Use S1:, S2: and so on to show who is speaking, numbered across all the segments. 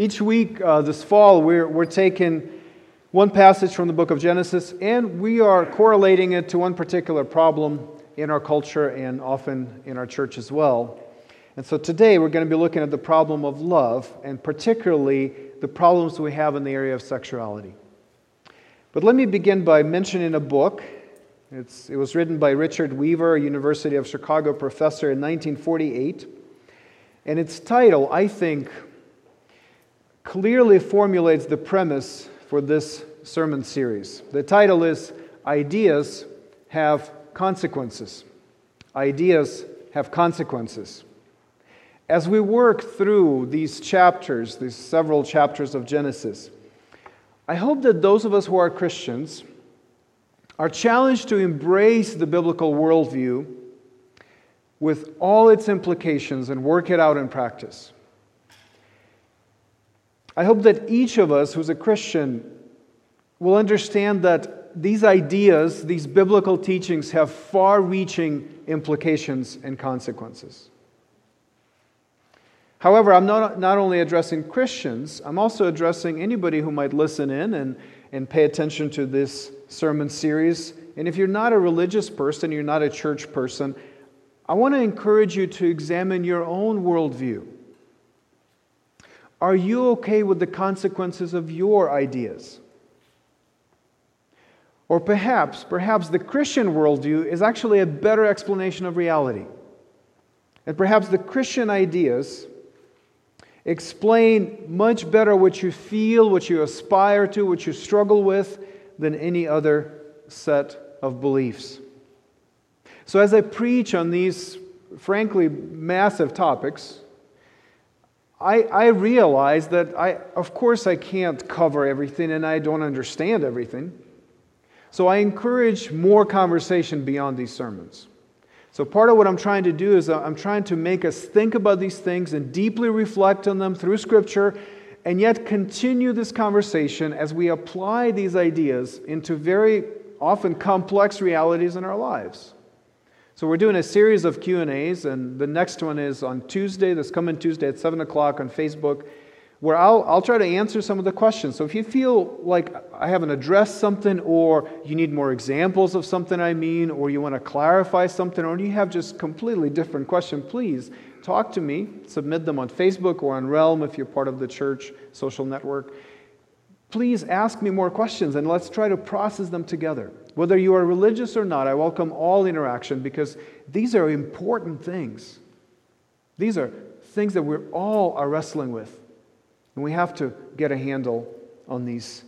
S1: Each week uh, this fall, we're, we're taking one passage from the book of Genesis and we are correlating it to one particular problem in our culture and often in our church as well. And so today we're going to be looking at the problem of love and particularly the problems we have in the area of sexuality. But let me begin by mentioning a book. It's, it was written by Richard Weaver, a University of Chicago professor in 1948. And its title, I think, clearly formulates the premise for this sermon series. The title is Ideas Have Consequences. Ideas Have Consequences. As we work through these chapters, these several chapters of Genesis, I hope that those of us who are Christians are challenged to embrace the biblical worldview with all its implications and work it out in practice. I hope that each of us who's a Christian will understand that these ideas, these biblical teachings, have far reaching implications and consequences. However, I'm not, not only addressing Christians, I'm also addressing anybody who might listen in and, and pay attention to this sermon series. And if you're not a religious person, you're not a church person, I want to encourage you to examine your own worldview. Are you okay with the consequences of your ideas? Or perhaps, perhaps the Christian worldview is actually a better explanation of reality. And perhaps the Christian ideas explain much better what you feel, what you aspire to, what you struggle with than any other set of beliefs. So, as I preach on these, frankly, massive topics, I, I realize that I, of course, I can't cover everything and I don't understand everything. So I encourage more conversation beyond these sermons. So part of what I'm trying to do is I'm trying to make us think about these things and deeply reflect on them through Scripture, and yet continue this conversation as we apply these ideas into very often complex realities in our lives. So we're doing a series of Q&As, and the next one is on Tuesday, this coming Tuesday at 7 o'clock on Facebook, where I'll, I'll try to answer some of the questions. So if you feel like I haven't addressed something, or you need more examples of something I mean, or you want to clarify something, or you have just completely different question, please talk to me. Submit them on Facebook or on Realm if you're part of the church social network. Please ask me more questions and let's try to process them together. Whether you are religious or not, I welcome all interaction because these are important things. These are things that we all are wrestling with. And we have to get a handle on these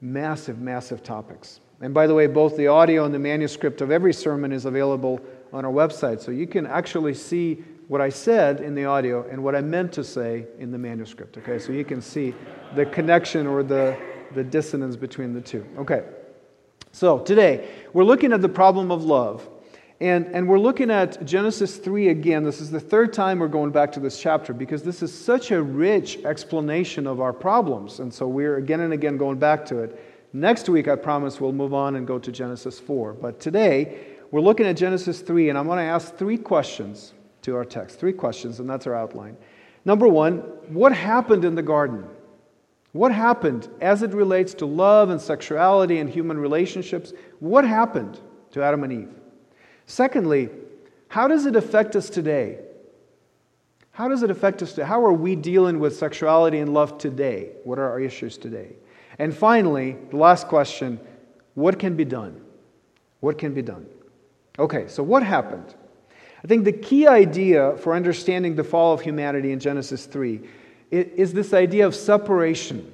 S1: massive, massive topics. And by the way, both the audio and the manuscript of every sermon is available on our website. So you can actually see what I said in the audio and what I meant to say in the manuscript. Okay, so you can see the connection or the, the dissonance between the two. Okay, so today we're looking at the problem of love. And, and we're looking at Genesis 3 again. This is the third time we're going back to this chapter because this is such a rich explanation of our problems. And so we're again and again going back to it. Next week, I promise we'll move on and go to Genesis 4. But today, we're looking at Genesis 3, and I'm going to ask three questions to our text. Three questions, and that's our outline. Number one, what happened in the garden? What happened as it relates to love and sexuality and human relationships? What happened to Adam and Eve? Secondly, how does it affect us today? How does it affect us today? How are we dealing with sexuality and love today? What are our issues today? And finally, the last question what can be done? What can be done? Okay, so what happened? I think the key idea for understanding the fall of humanity in Genesis 3 is this idea of separation.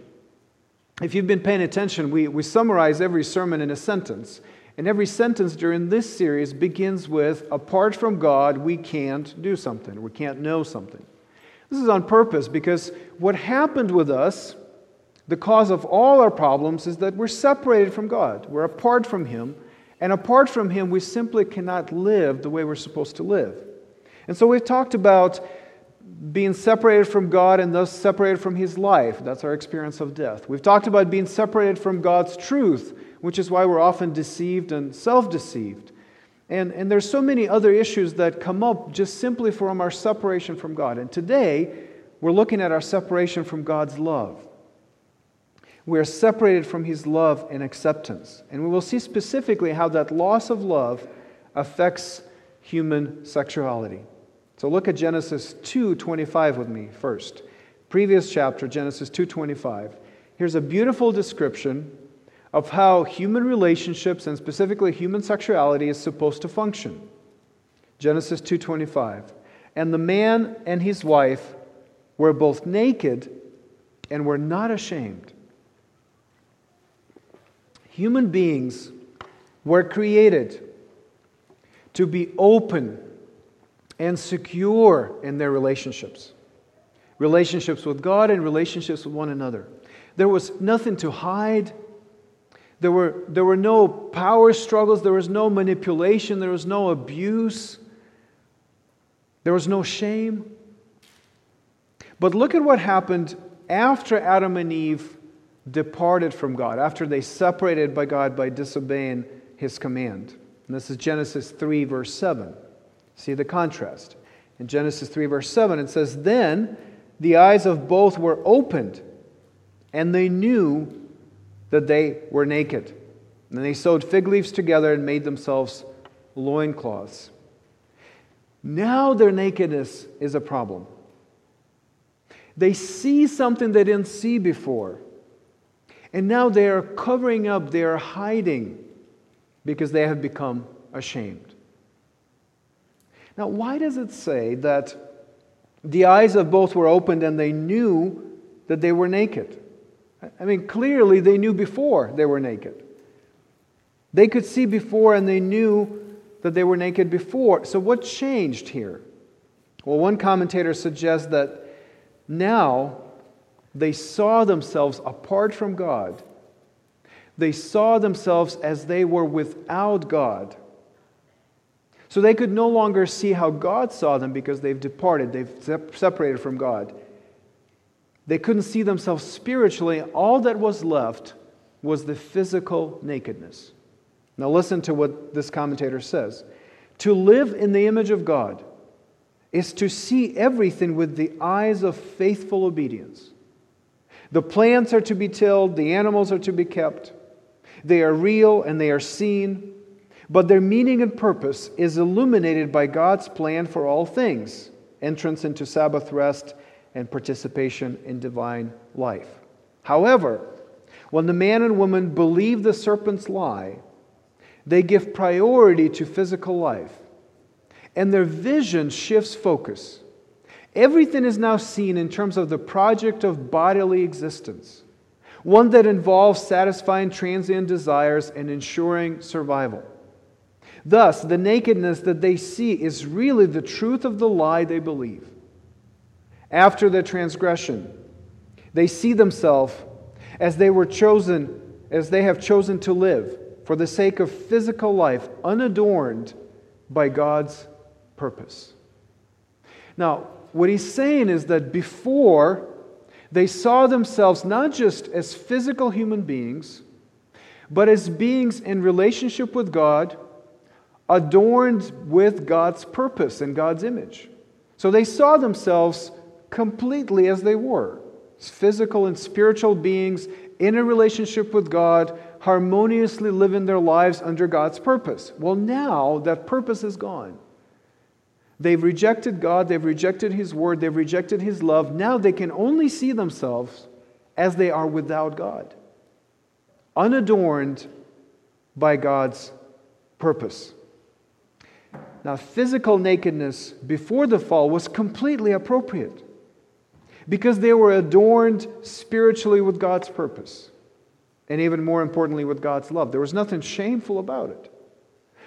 S1: If you've been paying attention, we, we summarize every sermon in a sentence. And every sentence during this series begins with apart from God, we can't do something, we can't know something. This is on purpose because what happened with us, the cause of all our problems, is that we're separated from God, we're apart from Him. And apart from Him, we simply cannot live the way we're supposed to live. And so we've talked about being separated from God and thus separated from His life. That's our experience of death. We've talked about being separated from God's truth, which is why we're often deceived and self deceived. And, and there's so many other issues that come up just simply from our separation from God. And today, we're looking at our separation from God's love. We are separated from His love and acceptance. And we will see specifically how that loss of love affects human sexuality. So look at Genesis 2:25 with me first. Previous chapter, Genesis 2:25. Here's a beautiful description of how human relationships and specifically human sexuality is supposed to function. Genesis 2:25. And the man and his wife were both naked and were not ashamed. Human beings were created to be open and secure in their relationships relationships with God and relationships with one another. There was nothing to hide. There were, there were no power struggles. There was no manipulation. There was no abuse. There was no shame. But look at what happened after Adam and Eve departed from God, after they separated by God by disobeying his command. And this is Genesis 3, verse 7. See the contrast. In Genesis 3, verse 7, it says, Then the eyes of both were opened, and they knew that they were naked. And they sewed fig leaves together and made themselves loincloths. Now their nakedness is a problem. They see something they didn't see before. And now they are covering up, they are hiding because they have become ashamed. Now, why does it say that the eyes of both were opened and they knew that they were naked? I mean, clearly they knew before they were naked. They could see before and they knew that they were naked before. So, what changed here? Well, one commentator suggests that now they saw themselves apart from God. They saw themselves as they were without God. So they could no longer see how God saw them because they've departed, they've separated from God. They couldn't see themselves spiritually. All that was left was the physical nakedness. Now, listen to what this commentator says. To live in the image of God is to see everything with the eyes of faithful obedience. The plants are to be tilled, the animals are to be kept. They are real and they are seen, but their meaning and purpose is illuminated by God's plan for all things entrance into Sabbath rest and participation in divine life. However, when the man and woman believe the serpent's lie, they give priority to physical life, and their vision shifts focus. Everything is now seen in terms of the project of bodily existence, one that involves satisfying transient desires and ensuring survival. Thus, the nakedness that they see is really the truth of the lie they believe. After the transgression, they see themselves as they were chosen, as they have chosen to live for the sake of physical life, unadorned by God's purpose. Now, what he's saying is that before they saw themselves not just as physical human beings, but as beings in relationship with God, adorned with God's purpose and God's image. So they saw themselves completely as they were physical and spiritual beings in a relationship with God, harmoniously living their lives under God's purpose. Well, now that purpose is gone. They've rejected God, they've rejected His word, they've rejected His love. Now they can only see themselves as they are without God, unadorned by God's purpose. Now, physical nakedness before the fall was completely appropriate because they were adorned spiritually with God's purpose and even more importantly with God's love. There was nothing shameful about it.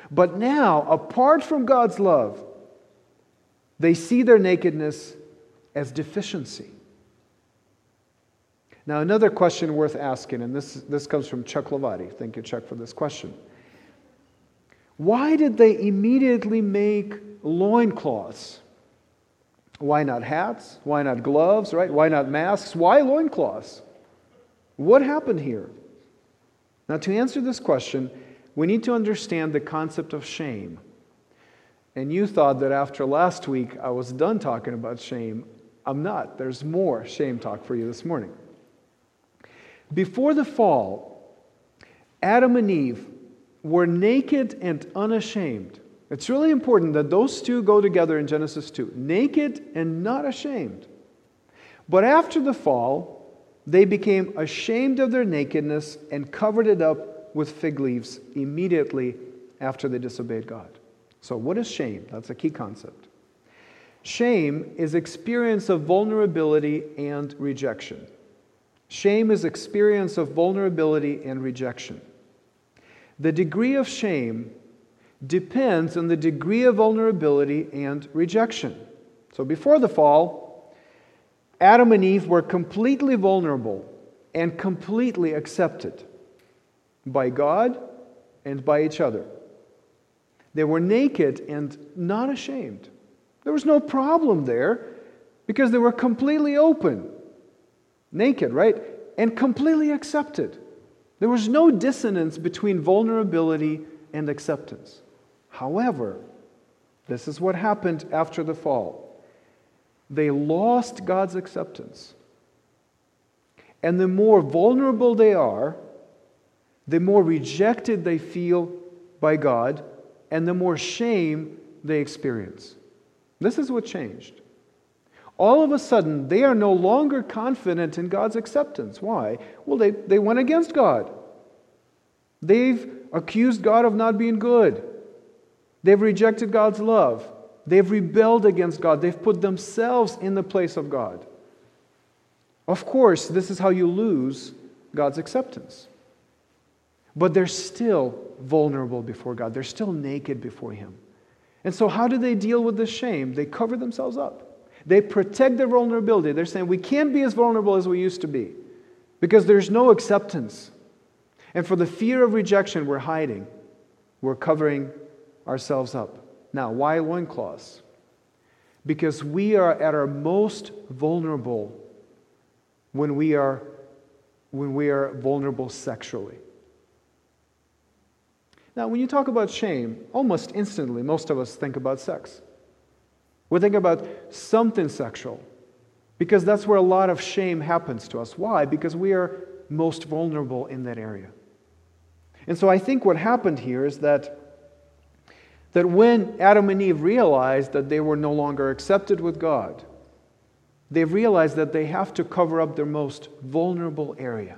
S1: But now, apart from God's love, they see their nakedness as deficiency. Now, another question worth asking, and this, this comes from Chuck Lavati. Thank you, Chuck, for this question. Why did they immediately make loincloths? Why not hats? Why not gloves, right? Why not masks? Why loincloths? What happened here? Now, to answer this question, we need to understand the concept of shame. And you thought that after last week I was done talking about shame. I'm not. There's more shame talk for you this morning. Before the fall, Adam and Eve were naked and unashamed. It's really important that those two go together in Genesis 2 naked and not ashamed. But after the fall, they became ashamed of their nakedness and covered it up with fig leaves immediately after they disobeyed God. So, what is shame? That's a key concept. Shame is experience of vulnerability and rejection. Shame is experience of vulnerability and rejection. The degree of shame depends on the degree of vulnerability and rejection. So before the fall, Adam and Eve were completely vulnerable and completely accepted by God and by each other. They were naked and not ashamed. There was no problem there because they were completely open, naked, right? And completely accepted. There was no dissonance between vulnerability and acceptance. However, this is what happened after the fall. They lost God's acceptance. And the more vulnerable they are, the more rejected they feel by God, and the more shame they experience. This is what changed. All of a sudden, they are no longer confident in God's acceptance. Why? Well, they, they went against God. They've accused God of not being good. They've rejected God's love. They've rebelled against God. They've put themselves in the place of God. Of course, this is how you lose God's acceptance. But they're still vulnerable before God, they're still naked before Him. And so, how do they deal with this shame? They cover themselves up. They protect their vulnerability. They're saying, we can't be as vulnerable as we used to be because there's no acceptance. And for the fear of rejection, we're hiding. We're covering ourselves up. Now, why loincloths? Because we are at our most vulnerable when we are, when we are vulnerable sexually. Now, when you talk about shame, almost instantly, most of us think about sex. We think about something sexual because that's where a lot of shame happens to us. Why? Because we are most vulnerable in that area. And so I think what happened here is that, that when Adam and Eve realized that they were no longer accepted with God, they realized that they have to cover up their most vulnerable area,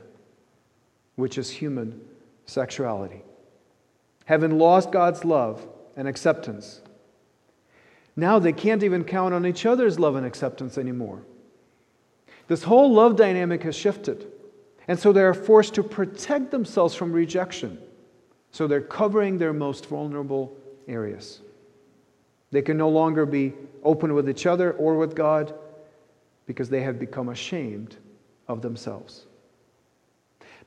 S1: which is human sexuality having lost God's love and acceptance. Now they can't even count on each other's love and acceptance anymore. This whole love dynamic has shifted. And so they are forced to protect themselves from rejection. So they're covering their most vulnerable areas. They can no longer be open with each other or with God because they have become ashamed of themselves.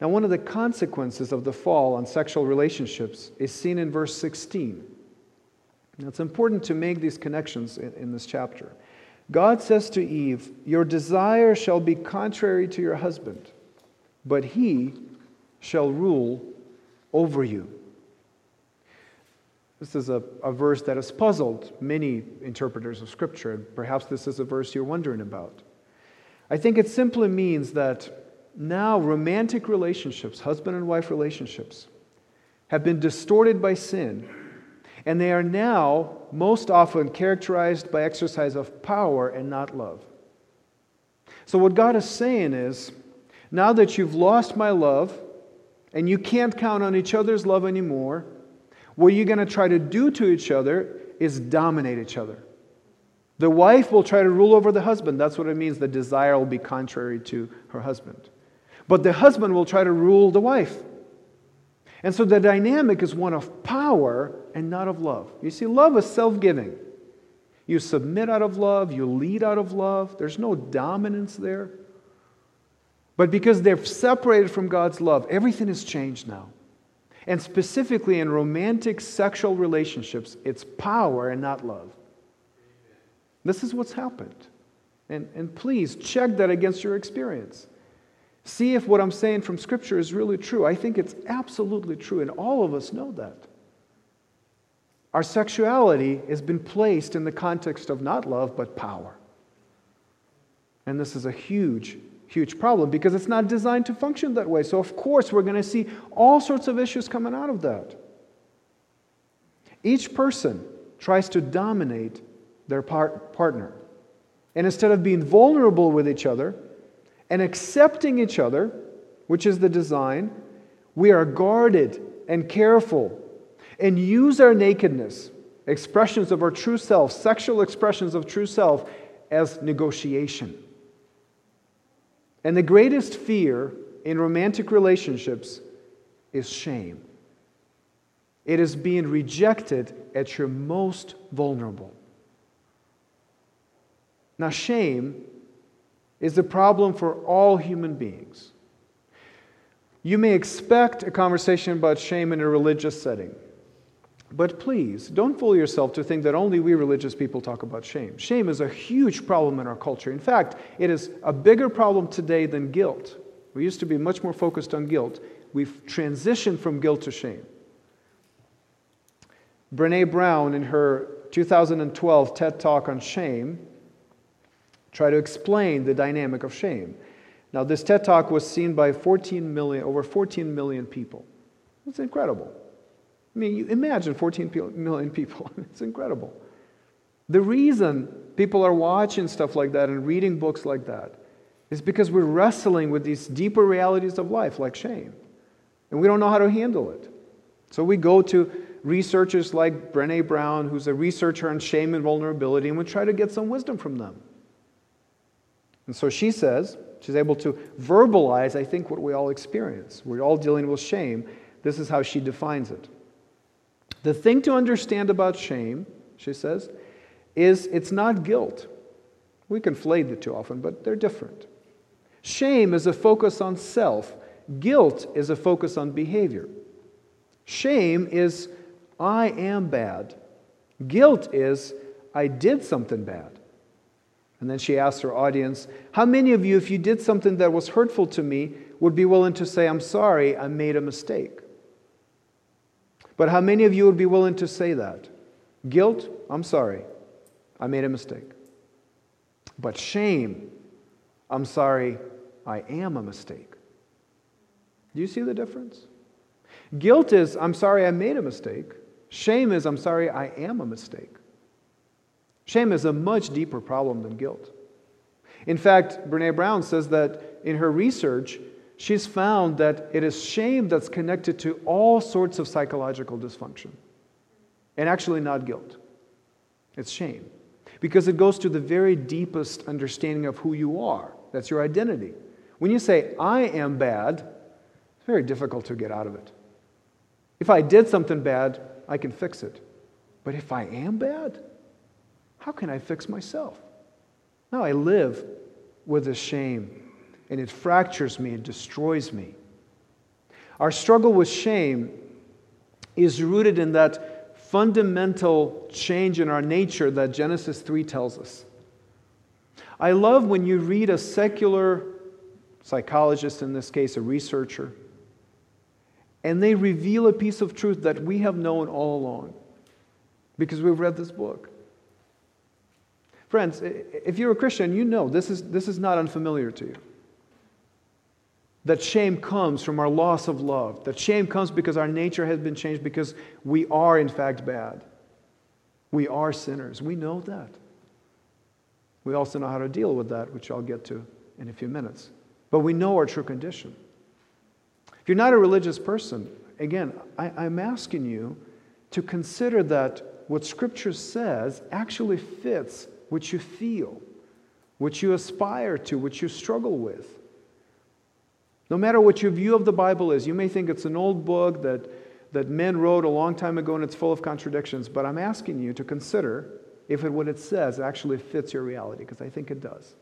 S1: Now, one of the consequences of the fall on sexual relationships is seen in verse 16. Now, it's important to make these connections in, in this chapter. God says to Eve, Your desire shall be contrary to your husband, but he shall rule over you. This is a, a verse that has puzzled many interpreters of Scripture, and perhaps this is a verse you're wondering about. I think it simply means that now romantic relationships, husband and wife relationships, have been distorted by sin, and they are now most often characterized by exercise of power and not love. So, what God is saying is now that you've lost my love and you can't count on each other's love anymore, what you're going to try to do to each other is dominate each other. The wife will try to rule over the husband. That's what it means. The desire will be contrary to her husband. But the husband will try to rule the wife. And so the dynamic is one of power and not of love. You see, love is self giving. You submit out of love, you lead out of love. There's no dominance there. But because they're separated from God's love, everything has changed now. And specifically in romantic sexual relationships, it's power and not love. This is what's happened. And, and please check that against your experience. See if what I'm saying from Scripture is really true. I think it's absolutely true, and all of us know that. Our sexuality has been placed in the context of not love, but power. And this is a huge, huge problem because it's not designed to function that way. So, of course, we're going to see all sorts of issues coming out of that. Each person tries to dominate their par- partner. And instead of being vulnerable with each other and accepting each other, which is the design, we are guarded and careful and use our nakedness, expressions of our true self, sexual expressions of true self, as negotiation. And the greatest fear in romantic relationships is shame. It is being rejected at your most vulnerable. Now, shame is a problem for all human beings. You may expect a conversation about shame in a religious setting. But please, don't fool yourself to think that only we religious people talk about shame. Shame is a huge problem in our culture. In fact, it is a bigger problem today than guilt. We used to be much more focused on guilt. We've transitioned from guilt to shame. Brene Brown, in her 2012 TED Talk on shame, tried to explain the dynamic of shame. Now, this TED Talk was seen by 14 million, over 14 million people. It's incredible. I mean, you imagine 14 million people. it's incredible. The reason people are watching stuff like that and reading books like that is because we're wrestling with these deeper realities of life, like shame. And we don't know how to handle it. So we go to researchers like Brene Brown, who's a researcher on shame and vulnerability, and we try to get some wisdom from them. And so she says, she's able to verbalize, I think, what we all experience. We're all dealing with shame. This is how she defines it. The thing to understand about shame, she says, is it's not guilt. We conflate the two often, but they're different. Shame is a focus on self, guilt is a focus on behavior. Shame is, I am bad. Guilt is, I did something bad. And then she asked her audience, How many of you, if you did something that was hurtful to me, would be willing to say, I'm sorry, I made a mistake? But how many of you would be willing to say that? Guilt, I'm sorry, I made a mistake. But shame, I'm sorry, I am a mistake. Do you see the difference? Guilt is, I'm sorry, I made a mistake. Shame is, I'm sorry, I am a mistake. Shame is a much deeper problem than guilt. In fact, Brene Brown says that in her research, she's found that it is shame that's connected to all sorts of psychological dysfunction, and actually not guilt. It's shame. Because it goes to the very deepest understanding of who you are. That's your identity. When you say, I am bad, it's very difficult to get out of it. If I did something bad, I can fix it. But if I am bad, how can I fix myself? Now I live with this shame and it fractures me, it destroys me. Our struggle with shame is rooted in that fundamental change in our nature that Genesis 3 tells us. I love when you read a secular psychologist, in this case, a researcher, and they reveal a piece of truth that we have known all along because we've read this book. Friends, if you're a Christian, you know this is, this is not unfamiliar to you. That shame comes from our loss of love. That shame comes because our nature has been changed because we are, in fact, bad. We are sinners. We know that. We also know how to deal with that, which I'll get to in a few minutes. But we know our true condition. If you're not a religious person, again, I, am asking you to consider that what Scripture says actually fits what you feel, what you aspire to, what you struggle with. No matter what your view of the Bible is, you may think it's an old book that, that men wrote a long time ago and it's full of contradictions, but I'm asking you to consider if it, what it says actually fits your reality, because I think it does.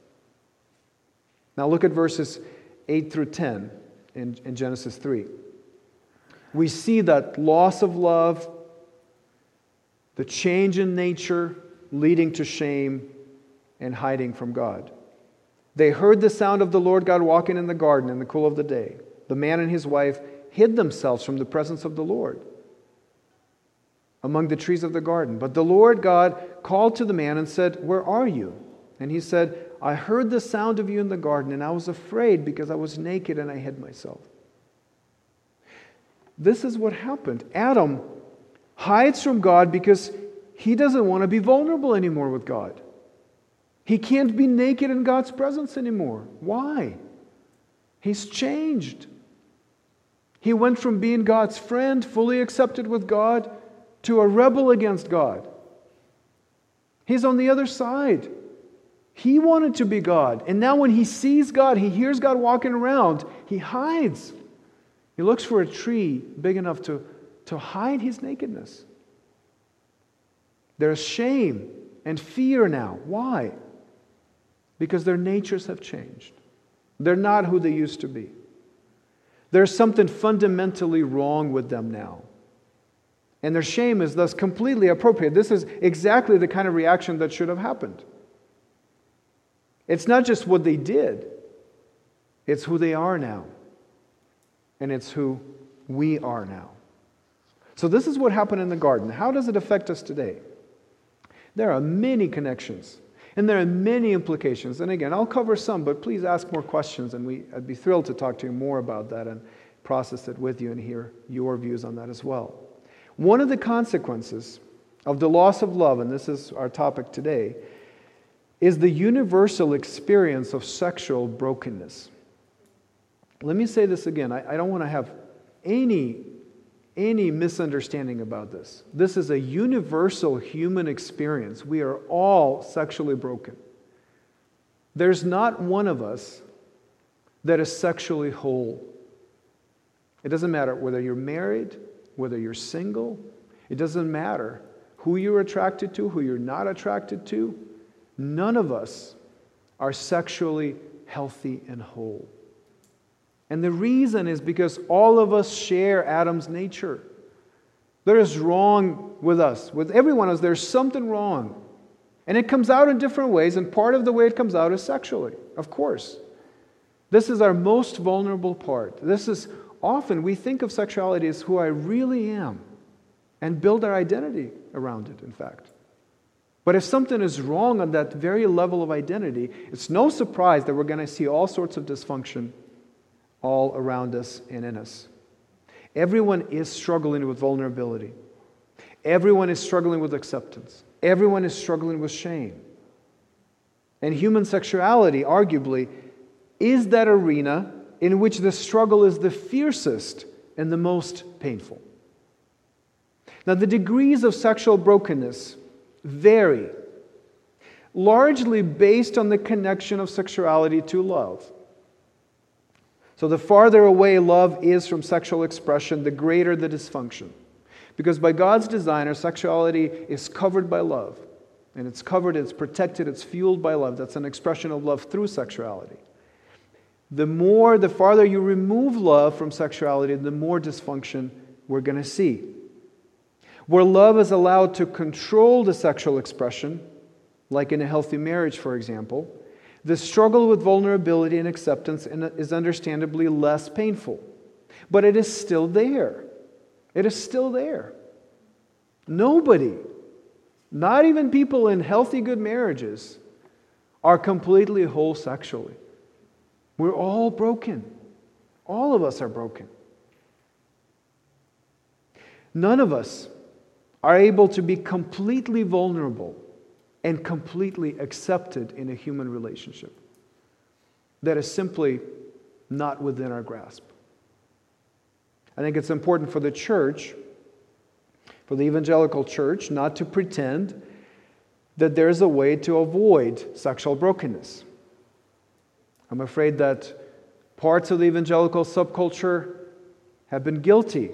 S1: Now look at verses 8 through 10 in, in Genesis 3. We see that loss of love, the change in nature leading to shame and hiding from God. They heard the sound of the Lord God walking in the garden in the cool of the day. The man and his wife hid themselves from the presence of the Lord among the trees of the garden. But the Lord God called to the man and said, Where are you? And he said, I heard the sound of you in the garden, and I was afraid because I was naked and I hid myself. This is what happened. Adam hides from God because he doesn't want to be vulnerable anymore with God. He can't be naked in God's presence anymore. Why? He's changed. He went from being God's friend, fully accepted with God, to a rebel against God. He's on the other side. He wanted to be God. And now, when he sees God, he hears God walking around, he hides. He looks for a tree big enough to, to hide his nakedness. There's shame and fear now. Why? Because their natures have changed. They're not who they used to be. There's something fundamentally wrong with them now. And their shame is thus completely appropriate. This is exactly the kind of reaction that should have happened. It's not just what they did, it's who they are now. And it's who we are now. So, this is what happened in the garden. How does it affect us today? There are many connections and there are many implications. And again, I'll cover some, but please ask more questions, and we, I'd be thrilled to talk to you more about that and process it with you and hear your views on that as well. One of the consequences of the loss of love, and this is our topic today, is the universal experience of sexual brokenness. Let me say this again. I, I don't want to have any any misunderstanding about this. This is a universal human experience. We are all sexually broken. There's not one of us that is sexually whole. It doesn't matter whether you're married, whether you're single, it doesn't matter who you're attracted to, who you're not attracted to. None of us are sexually healthy and whole. And the reason is because all of us share Adam's nature. There is wrong with us. With every one of us, there's something wrong. And it comes out in different ways, and part of the way it comes out is sexually, of course. This is our most vulnerable part. This is often we think of sexuality as who I really am and build our identity around it, in fact. But if something is wrong on that very level of identity, it's no surprise that we're going to see all sorts of dysfunction all around us and in us. Everyone is struggling with vulnerability. Everyone is struggling with acceptance. Everyone is struggling with shame. And human sexuality, arguably, is that arena in which the struggle is the fiercest and the most painful. Now, the degrees of sexual brokenness vary, largely based on the connection of sexuality to love. So, the farther away love is from sexual expression, the greater the dysfunction. Because by God's design, our sexuality is covered by love. And it's covered, it's protected, it's fueled by love. That's an expression of love through sexuality. The more, the farther you remove love from sexuality, the more dysfunction we're going to see. Where love is allowed to control the sexual expression, like in a healthy marriage, for example, the struggle with vulnerability and acceptance is understandably less painful, but it is still there. It is still there. Nobody, not even people in healthy, good marriages, are completely whole sexually. We're all broken. All of us are broken. None of us are able to be completely vulnerable and completely accepted in a human relationship that is simply not within our grasp. I think it's important for the church, for the evangelical church, not to pretend that there's a way to avoid sexual brokenness. I'm afraid that parts of the evangelical subculture have been guilty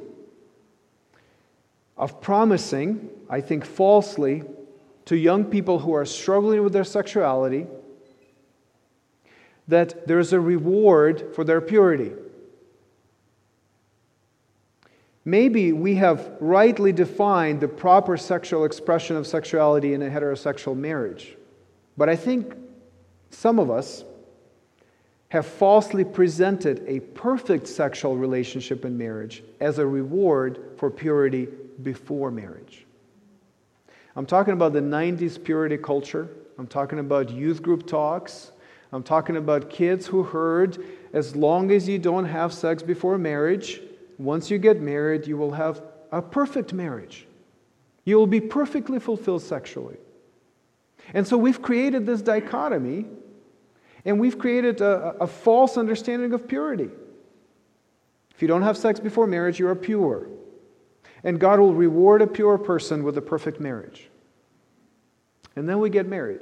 S1: of promising, I think falsely, to young people who are struggling with their sexuality that there's a reward for their purity. Maybe we have rightly defined the proper sexual expression of sexuality in a heterosexual marriage, but I think some of us have falsely presented a perfect sexual relationship in marriage as a reward for purity before marriage. I'm talking about the 90s purity culture. I'm talking about youth group talks. I'm talking about kids who heard as long as you don't have sex before marriage, once you get married, you will have a perfect marriage. You will be perfectly fulfilled sexually. And so we've created this dichotomy and we've created a, a, false understanding of purity. If you don't have sex before marriage, you are pure. And God will reward a pure person with a perfect marriage. And then we get married.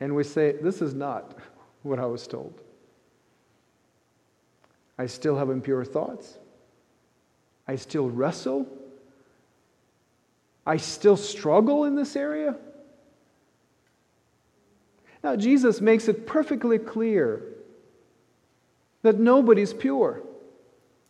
S1: And we say, This is not what I was told. I still have impure thoughts. I still wrestle. I still struggle in this area. Now, Jesus makes it perfectly clear that nobody's pure,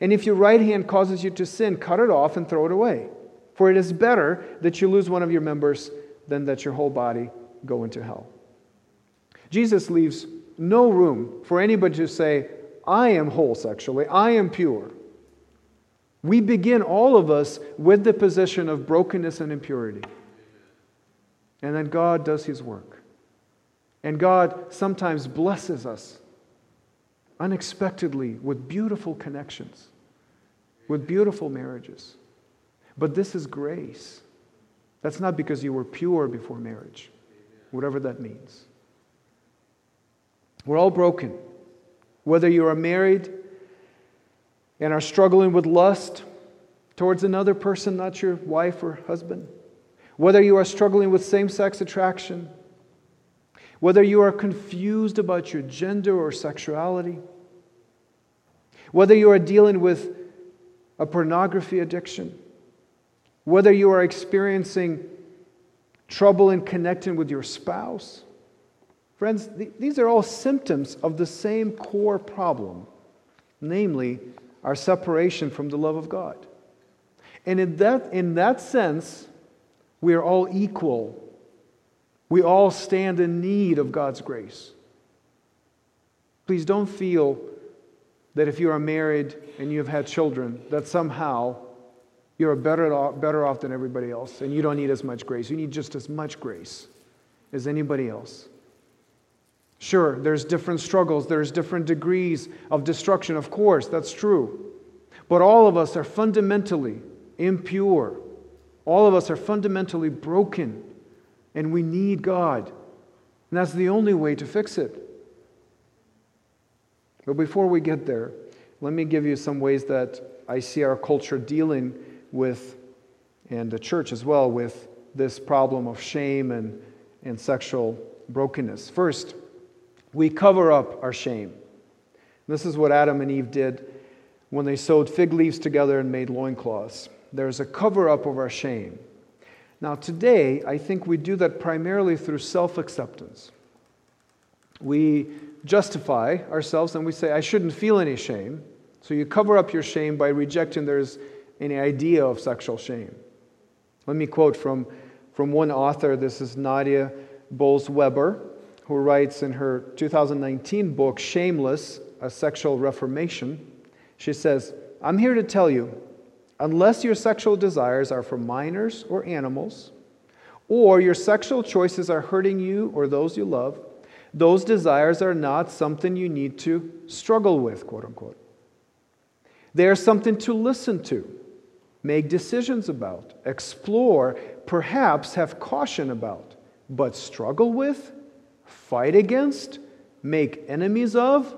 S1: And if your right hand causes you to sin, cut it off and throw it away. For it is better that you lose one of your members than that your whole body go into hell. Jesus leaves no room for anybody to say, I am whole sexually, I am pure. We begin, all of us, with the position of brokenness and impurity. And then God does his work. And God sometimes blesses us unexpectedly with beautiful connections, with beautiful marriages. But this is grace. That's not because you were pure before marriage, whatever that means. We're all broken. Whether you are married and are struggling with lust towards another person, not your wife or husband, whether you are struggling with same sex attraction, whether you are confused about your gender or sexuality, whether you are dealing with a pornography addiction, whether you are experiencing trouble in connecting with your spouse. Friends, th- these are all symptoms of the same core problem, namely our separation from the love of God. And in that, in that sense, we are all equal we all stand in need of God's grace. Please don't feel that if you are married and you have had children, that somehow you're better off, better off than everybody else and you don't need as much grace. You need just as much grace as anybody else. Sure, there's different struggles, there's different degrees of destruction, of course, that's true. But all of us are fundamentally impure. All of us are fundamentally broken and we need God. And that's the only way to fix it. But before we get there, let me give you some ways that I see our culture dealing with, and the church as well, with this problem of shame and, and sexual brokenness. First, we cover up our shame. This is what Adam and Eve did when they sewed fig leaves together and made loincloths. There's a cover up of our shame. Now, today, I think we do that primarily through self acceptance. We justify ourselves and we say, I shouldn't feel any shame. So you cover up your shame by rejecting there's any idea of sexual shame. Let me quote from, from one author. This is Nadia Bolz-Weber, who writes in her 2019 book, Shameless A Sexual Reformation. She says, I'm here to tell you unless your sexual desires are for minors or animals, or your sexual choices are hurting you or those you love, those desires are not something you need to struggle with, quote unquote. They are something to listen to, make decisions about, explore, perhaps have caution about, but struggle with, fight against, make enemies of?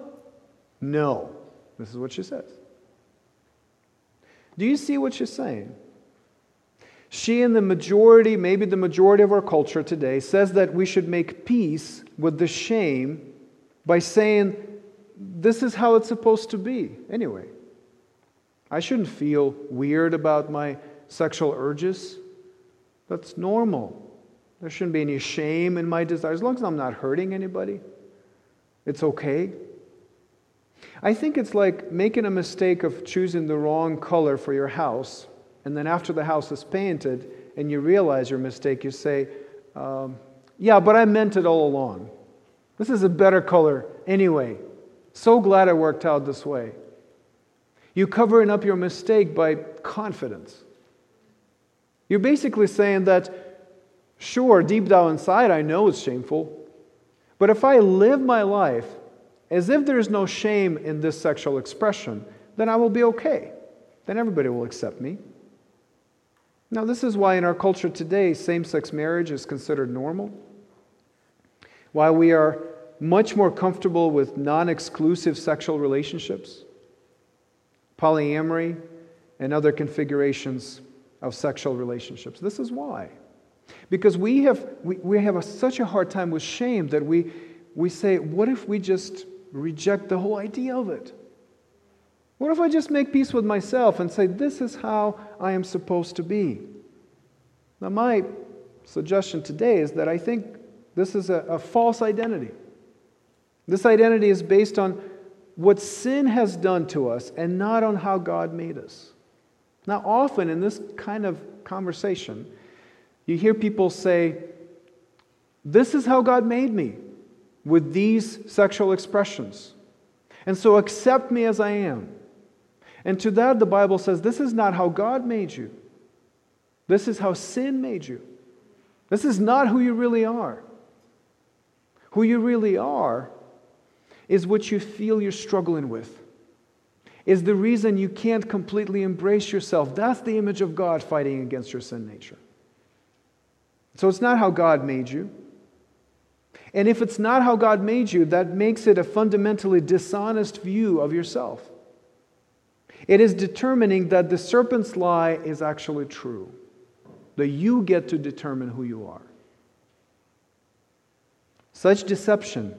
S1: No. This is what she says. Do you see what she's saying? She and the majority, maybe the majority of our culture today, says that we should make peace with the shame by saying, this is how it's supposed to be. Anyway, I shouldn't feel weird about my sexual urges. That's normal. There shouldn't be any shame in my desires, as long as I'm not hurting anybody. It's okay. I think it's like making a mistake of choosing the wrong color for your house, and then after the house is painted and you realize your mistake, you say, um, Yeah, but I meant it all along. This is a better color anyway. So glad it worked out this way. You're covering up your mistake by confidence. You're basically saying that, sure, deep down inside, I know it's shameful, but if I live my life as if there is no shame in this sexual expression, then I will be okay. Then everybody will accept me. Now, this is why in our culture today, same sex marriage is considered normal. Why we are much more comfortable with non exclusive sexual relationships, polyamory, and other configurations of sexual relationships. This is why. Because we have, we, we have a, such a hard time with shame that we, we say, what if we just reject the whole idea of it? What if I just make peace with myself and say, this is how I am supposed to be? Now, my suggestion today is that I think this is a, a false identity. This identity is based on what sin has done to us and not on how God made us. Now, often in this kind of conversation, you hear people say, This is how God made me with these sexual expressions. And so accept me as I am. And to that, the Bible says, this is not how God made you. This is how sin made you. This is not who you really are. Who you really are is what you feel you're struggling with, is the reason you can't completely embrace yourself. That's the image of God fighting against your sin nature. So it's not how God made you. And if it's not how God made you, that makes it a fundamentally dishonest view of yourself. It is determining that the serpent's lie is actually true, that you get to determine who you are. Such deception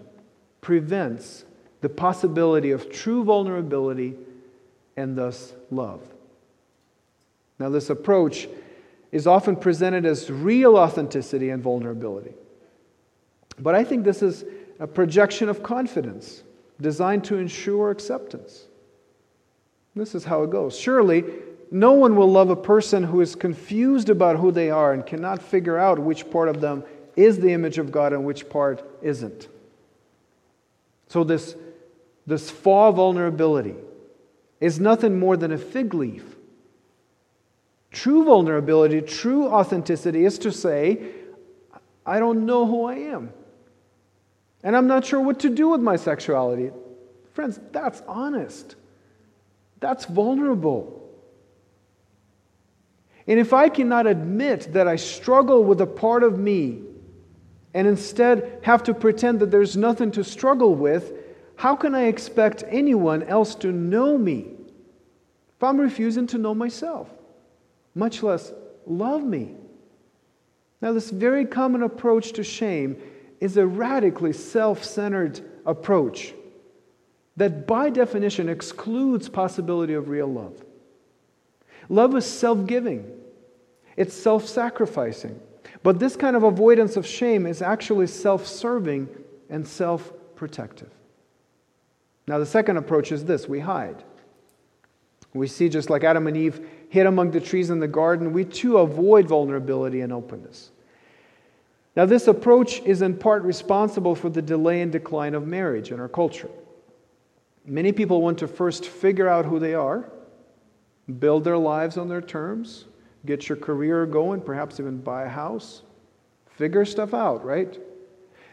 S1: prevents the possibility of true vulnerability and thus love. Now, this approach is often presented as real authenticity and vulnerability. But I think this is a projection of confidence designed to ensure acceptance. This is how it goes. Surely, no one will love a person who is confused about who they are and cannot figure out which part of them is the image of God and which part isn't. So, this, this fall vulnerability is nothing more than a fig leaf. True vulnerability, true authenticity is to say, I don't know who I am. And I'm not sure what to do with my sexuality. Friends, that's honest. That's vulnerable. And if I cannot admit that I struggle with a part of me and instead have to pretend that there's nothing to struggle with, how can I expect anyone else to know me if I'm refusing to know myself, much less love me? Now, this very common approach to shame is a radically self centered approach that, by definition, excludes possibility of real love. Love is self giving, it's self sacrificing. But this kind of avoidance of shame is actually self serving and self protective. Now, the second approach is this we hide. We see, just like Adam and Eve hid among the trees in the garden, we too avoid vulnerability and openness. Now, this approach is in part responsible for the delay and decline of marriage in our culture. Many people want to first figure out who they are, build their lives on their terms, get your career going, perhaps even buy a house, figure stuff out, right?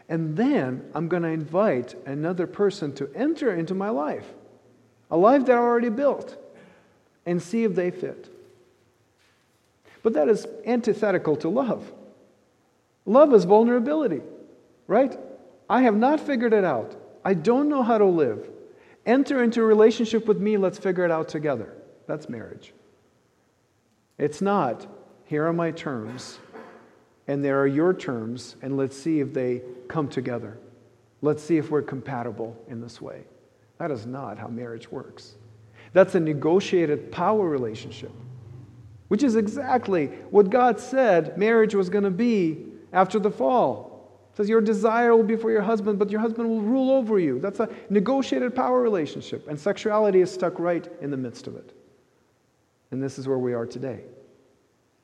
S1: And then I'm going to invite another person to enter into my life, a life that I already built, and see if they fit. But that is antithetical to love. Love is vulnerability, right? I have not figured it out. I don't know how to live. Enter into a relationship with me, let's figure it out together. That's marriage. It's not, here are my terms, and there are your terms, and let's see if they come together. Let's see if we're compatible in this way. That is not how marriage works. That's a negotiated power relationship, which is exactly what God said marriage was going to be after the fall. says your desire will be for your husband, but your husband will rule over you. That's a negotiated power relationship, and sexuality is stuck right in the midst of it. And this is where we are today.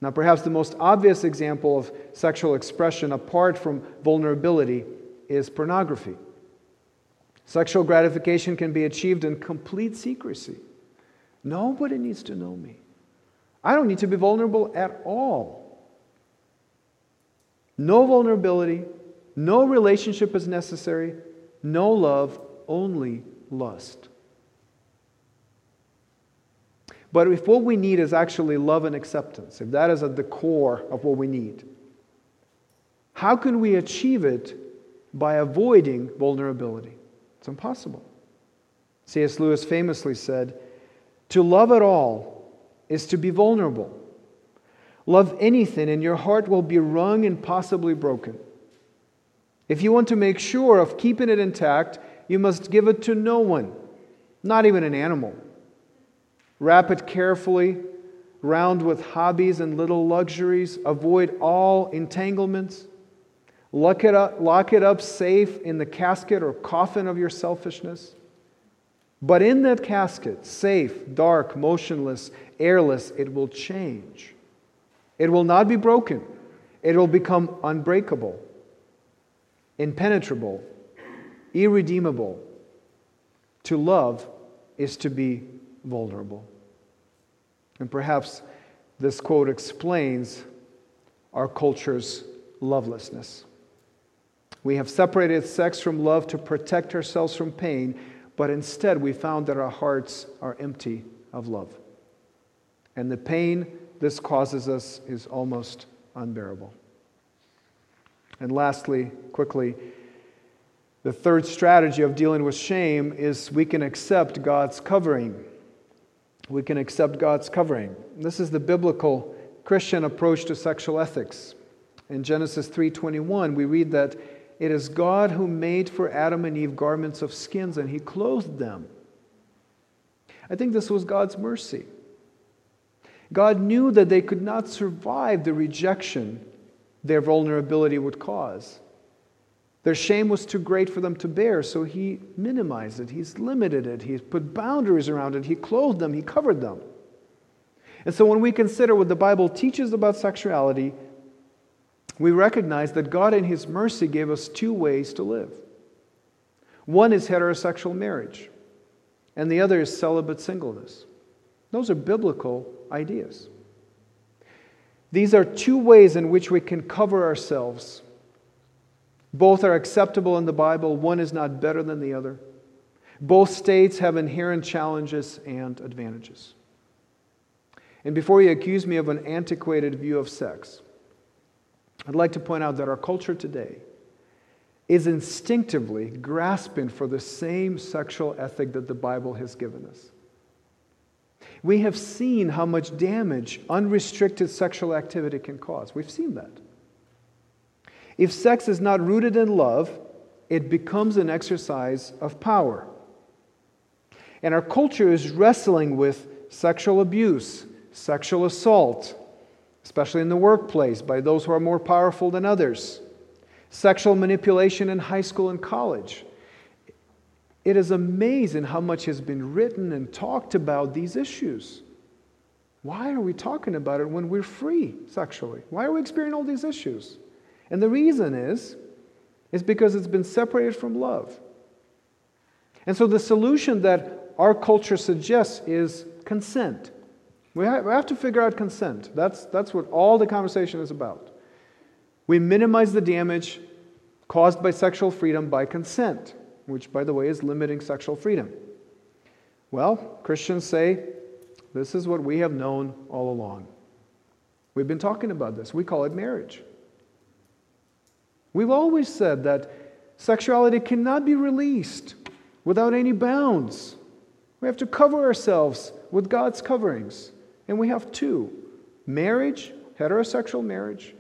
S1: Now, perhaps the most obvious example of sexual expression apart from vulnerability is pornography. Sexual gratification can be achieved in complete secrecy. Nobody needs to know me. I don't need to be vulnerable at all. No vulnerability, no relationship is necessary, no love, only lust. But if what we need is actually love and acceptance, if that is at the core of what we need, how can we achieve it by avoiding vulnerability? It's impossible. C.S. Lewis famously said, To love at all is to be vulnerable. Love anything, and your heart will be wrung and possibly broken. If you want to make sure of keeping it intact, you must give it to no one, not even an animal. Wrap it carefully, round with hobbies and little luxuries. Avoid all entanglements. Lock it, up, lock it up safe in the casket or coffin of your selfishness. But in that casket, safe, dark, motionless, airless, it will change. It will not be broken, it will become unbreakable impenetrable, irredeemable. To love is to be vulnerable. And perhaps this quote explains our culture's lovelessness. We have separated sex from love to protect ourselves from pain, but instead we found that our hearts are empty of love. And the pain this causes us is almost unbearable. And lastly, quickly, the third strategy of dealing with shame is we can accept God's covering. We can accept God's covering. This is the biblical Christian approach to sexual ethics. In Genesis 3:21, we read that it is God who made for Adam and Eve garments of skins and he clothed them. I think this was God's mercy. God knew that they could not survive the rejection their vulnerability would cause. Their shame was too great for them to bear, so he minimized it. He's limited it. He's put boundaries around it. He clothed them. He covered them. And so when we consider what the Bible teaches about sexuality, we recognize that God, in His mercy, gave us two ways to live. One is heterosexual marriage, and the other is celibate singleness. Those are biblical ideas. These are two ways in which we can cover ourselves. Both are acceptable in the Bible, one is not better than the other. Both states have inherent challenges and advantages. And before you accuse me of an antiquated view of sex, I'd like to point out that our culture today is instinctively grasping for the same sexual ethic that the Bible has given us. We have seen how much damage unrestricted sexual activity can cause. We've seen that. If sex is not rooted in love, it becomes an exercise of power. And our culture is wrestling with sexual abuse, sexual assault, especially in the workplace by those who are more powerful than others, sexual manipulation in high school and college, it is amazing how much has been written and talked about these issues. Why are we talking about it when we're free sexually? Why are we experiencing all these issues? And the reason is, is because it's been separated from love. And so the solution that our culture suggests is consent. We have, to figure out consent. That's, that's what all the conversation is about. We minimize the damage caused by sexual freedom by consent which, by the way, is limiting sexual freedom. Well, Christians say this is what we have known all along. We've been talking about this. We call it marriage. We've always said that sexuality cannot be released without any bounds. We have to cover ourselves with God's coverings. And we have two marriage, heterosexual marriage,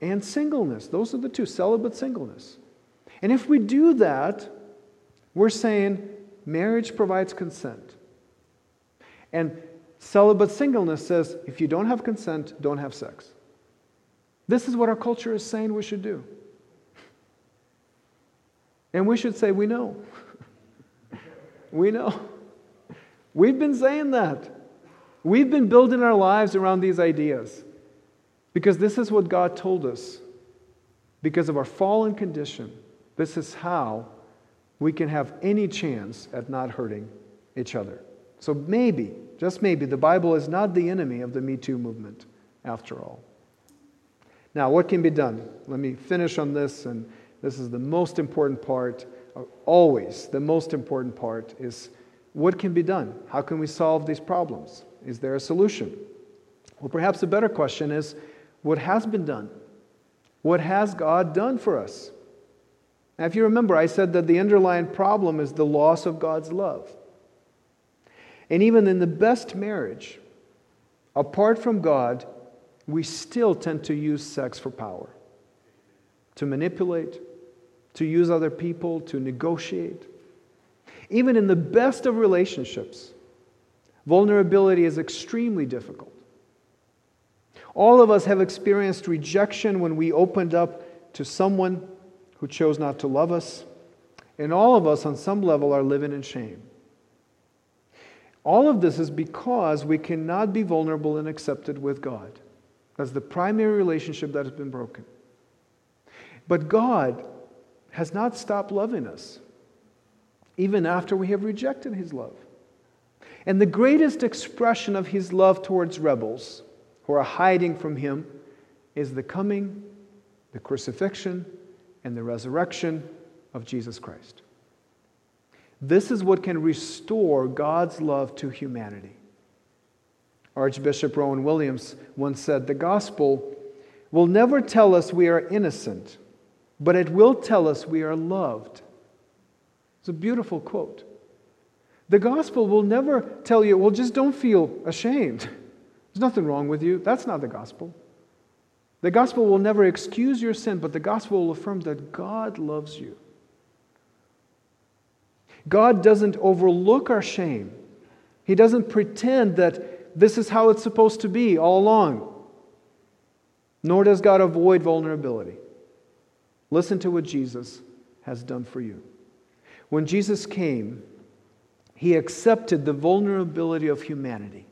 S1: and singleness. Those are the two celibate singleness. And if we do that, we're saying marriage provides consent. And celibate singleness says if you don't have consent, don't have sex. This is what our culture is saying we should do. And we should say, We know. we know. We've been saying that. We've been building our lives around these ideas because this is what God told us. Because of our fallen condition, this is how we can have any chance at not hurting each other. So maybe, just maybe, the Bible is not the enemy of the Me Too movement after all. Now, what can be done? Let me finish on this, and this is the most important part. Uh, always, the most important part is what can be done? How can we solve these problems? Is there a solution? Well, perhaps a better question is what has been done? What has God done for us? Now, if you remember, I said that the underlying problem is the loss of God's love. And even in the best marriage, apart from God, we still tend to use sex for power, to manipulate, to use other people, to negotiate. Even in the best of relationships, vulnerability is extremely difficult. All of us have experienced rejection when we opened up to someone who chose not to love us, and all of us, on some level, are living in shame. All of this is because we cannot be vulnerable and accepted with God. That's the primary relationship that has been broken. But God has not stopped loving us, even after we have rejected His love. And the greatest expression of His love towards rebels who are hiding from Him is the coming, the crucifixion, and the resurrection of Jesus Christ. This is what can restore God's love to humanity. Archbishop Rowan Williams once said The gospel will never tell us we are innocent, but it will tell us we are loved. It's a beautiful quote. The gospel will never tell you, well, just don't feel ashamed. There's nothing wrong with you. That's not the gospel. The gospel will never excuse your sin, but the gospel will affirm that God loves you. God doesn't overlook our shame. He doesn't pretend that this is how it's supposed to be all along. Nor does God avoid vulnerability. Listen to what Jesus has done for you. When Jesus came, he accepted the vulnerability of humanity.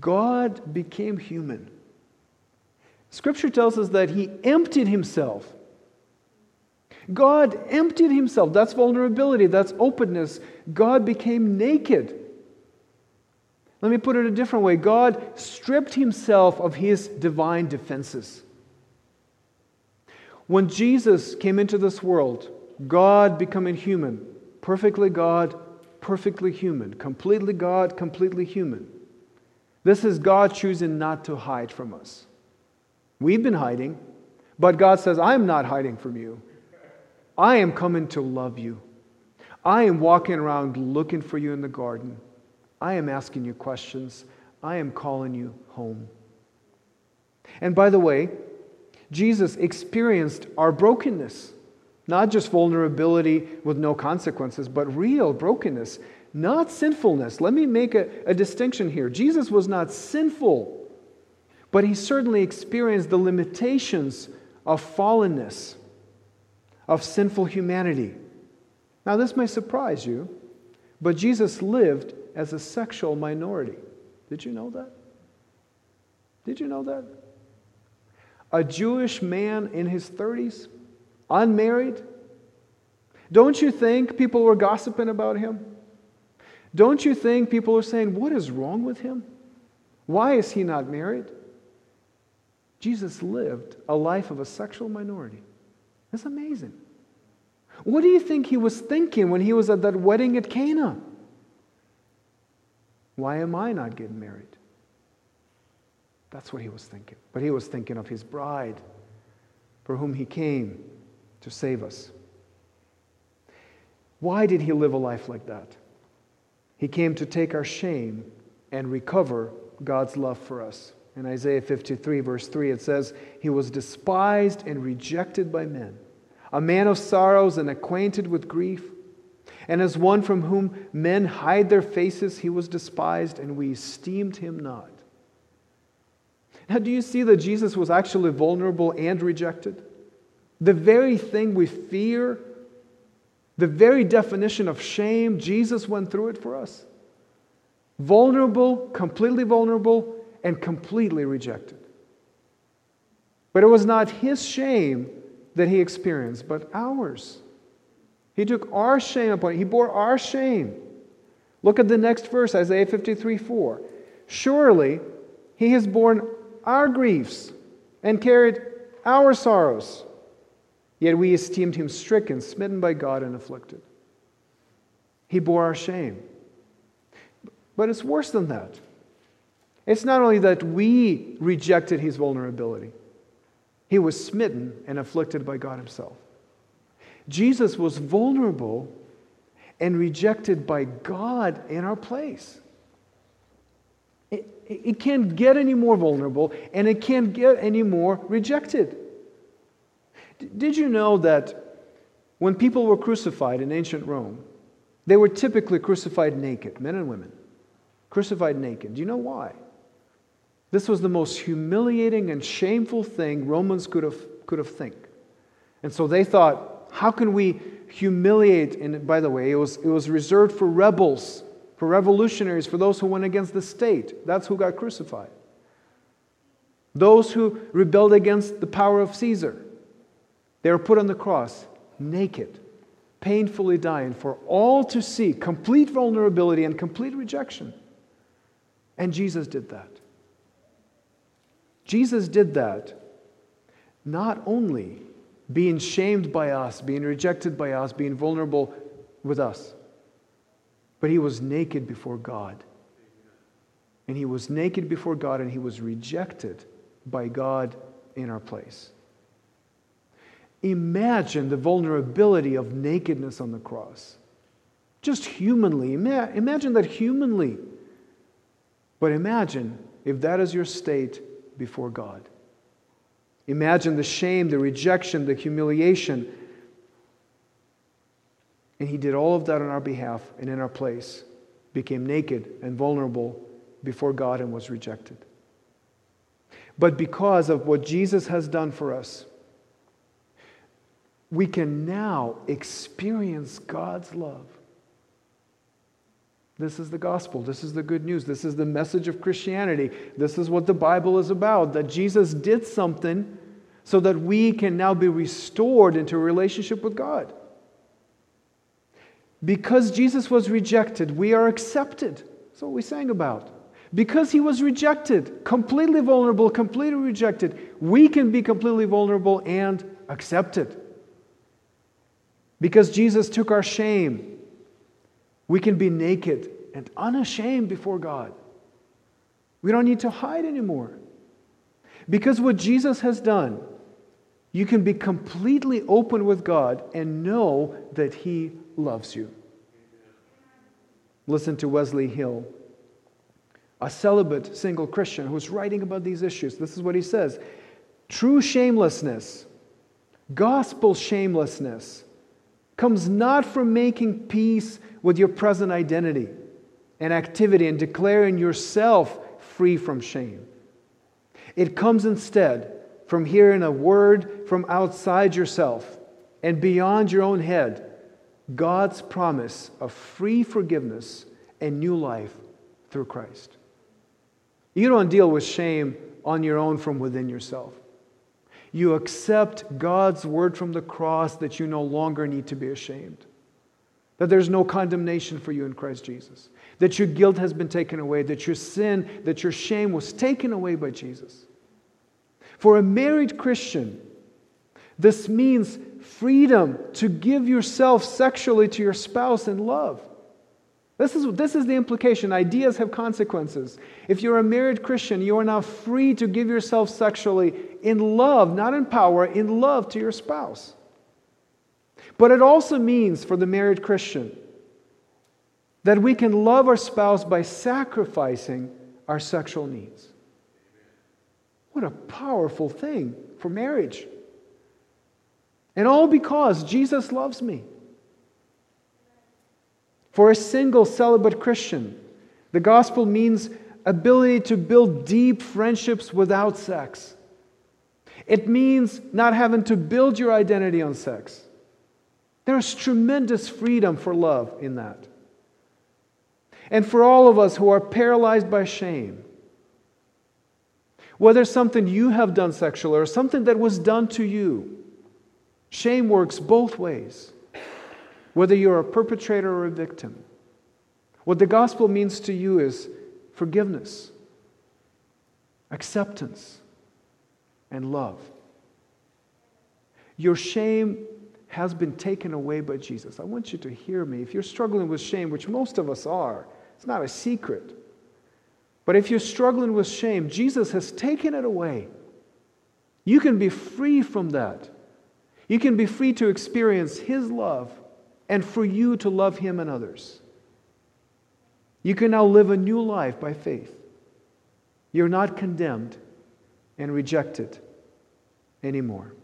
S1: God became human. Scripture tells us that he emptied himself God emptied himself. That's vulnerability, that's openness. God became naked. Let me put it a different way God stripped himself of his divine defenses. When Jesus came into this world, God becoming human, perfectly God, perfectly human, completely God, completely human. This is God choosing not to hide from us. We've been hiding, but God says, I'm not hiding from you. I am coming to love you. I am walking around looking for you in the garden. I am asking you questions. I am calling you home. And by the way, Jesus experienced our brokenness, not just vulnerability with no consequences, but real brokenness, not sinfulness. Let me make a, a distinction here. Jesus was not sinful, but he certainly experienced the limitations of fallenness of sinful humanity. Now, this may surprise you, but Jesus lived as a sexual minority. Did you know that? Did you know that? A Jewish man in his 30s, unmarried. Don't you think people were gossiping about him? Don't you think people are saying, What is wrong with him? Why is he not married? Jesus lived a life of a sexual minority. That's amazing. What do you think he was thinking when he was at that wedding at Cana? Why am I not getting married? That's what he was thinking. But he was thinking of his bride for whom he came to save us. Why did he live a life like that? He came to take our shame and recover God's love for us. In Isaiah 53, verse 3, it says, He was despised and rejected by men, a man of sorrows and acquainted with grief. And as one from whom men hide their faces, he was despised, and we esteemed him not. Now, do you see that Jesus was actually vulnerable and rejected? The very thing we fear The very definition of shame, Jesus went through it for us. Vulnerable, completely vulnerable, and completely rejected. But it was not his shame that he experienced, but ours. He took our shame upon him. He bore our shame. Look at the next verse, Isaiah 53 4. Surely he has borne our griefs and carried our sorrows. Yet we esteemed him stricken, smitten by God, and afflicted. He bore our shame. But it's worse than that. It's not only that we rejected his vulnerability, he was smitten and afflicted by God himself. Jesus was vulnerable and rejected by God in our place. It, it can't get any more vulnerable and it can't get any more rejected. Did you know that when people were crucified in ancient Rome, they were typically crucified naked, men and women, crucified naked? Do you know why? This was the most humiliating and shameful thing Romans could have, could have think. And so they thought, how can we humiliate? And by the way, it was, it was reserved for rebels, for revolutionaries, for those who went against the state. That's who got crucified. Those who rebelled against the power of Caesar. They were put on the cross naked, painfully dying for all to see, complete vulnerability and complete rejection. And Jesus did that. Jesus did that not only being shamed by us, being rejected by us, being vulnerable with us, but he was naked before God. And he was naked before God and he was rejected by God in our place. Imagine the vulnerability of nakedness on the cross. Just humanly. Imagine that humanly. But imagine if that is your state before God. Imagine the shame, the rejection, the humiliation. And he did all of that on our behalf and in our place, became naked and vulnerable before God and was rejected. But because of what Jesus has done for us, we can now experience God's love. This is the gospel. This is the good news. This is the message of Christianity. This is what the Bible is about that Jesus did something so that we can now be restored into a relationship with God. Because Jesus was rejected, we are accepted. That's what we sang about. Because he was rejected, completely vulnerable, completely rejected, we can be completely vulnerable and accepted. Because Jesus took our shame, we can be naked and unashamed before God. We don't need to hide anymore. Because what Jesus has done, you can be completely open with God and know that He loves you. Listen to Wesley Hill, a celibate single Christian who's writing about these issues. This is what he says True shamelessness, gospel shamelessness, comes not from making peace with your present identity and activity and declaring yourself free from shame. It comes instead from hearing a word from outside yourself and beyond your own head God's promise of free forgiveness and new life through Christ. You don't deal with shame on your own from within yourself. You accept God's word from the cross that you no longer need to be ashamed, that there's no condemnation for you in Christ Jesus, that your guilt has been taken away, that your sin, that your shame was taken away by Jesus. For a married Christian, this means freedom to give yourself sexually to your spouse in love. This is, this is the implication. Ideas have consequences. If you're a married Christian, you are now free to give yourself sexually in love, not in power, in love to your spouse. But it also means for the married Christian that we can love our spouse by sacrificing our sexual needs. What a powerful thing for marriage. And all because Jesus loves me. For a single celibate Christian, the gospel means ability to build deep friendships without sex. It means not having to build your identity on sex. There's tremendous freedom for love in that. And for all of us who are paralyzed by shame, whether something you have done sexually or something that was done to you, shame works both ways, whether you're a perpetrator or a victim. What the gospel means to you is forgiveness, acceptance, and love. Your shame has been taken away by Jesus. I want you to hear me. If you're struggling with shame, which most of us are, it's not a secret. But if you're struggling with shame, Jesus has taken it away. You can be free from that. You can be free to experience His love and for you to love Him and others. You can now live a new life by faith. You're not condemned and rejected anymore.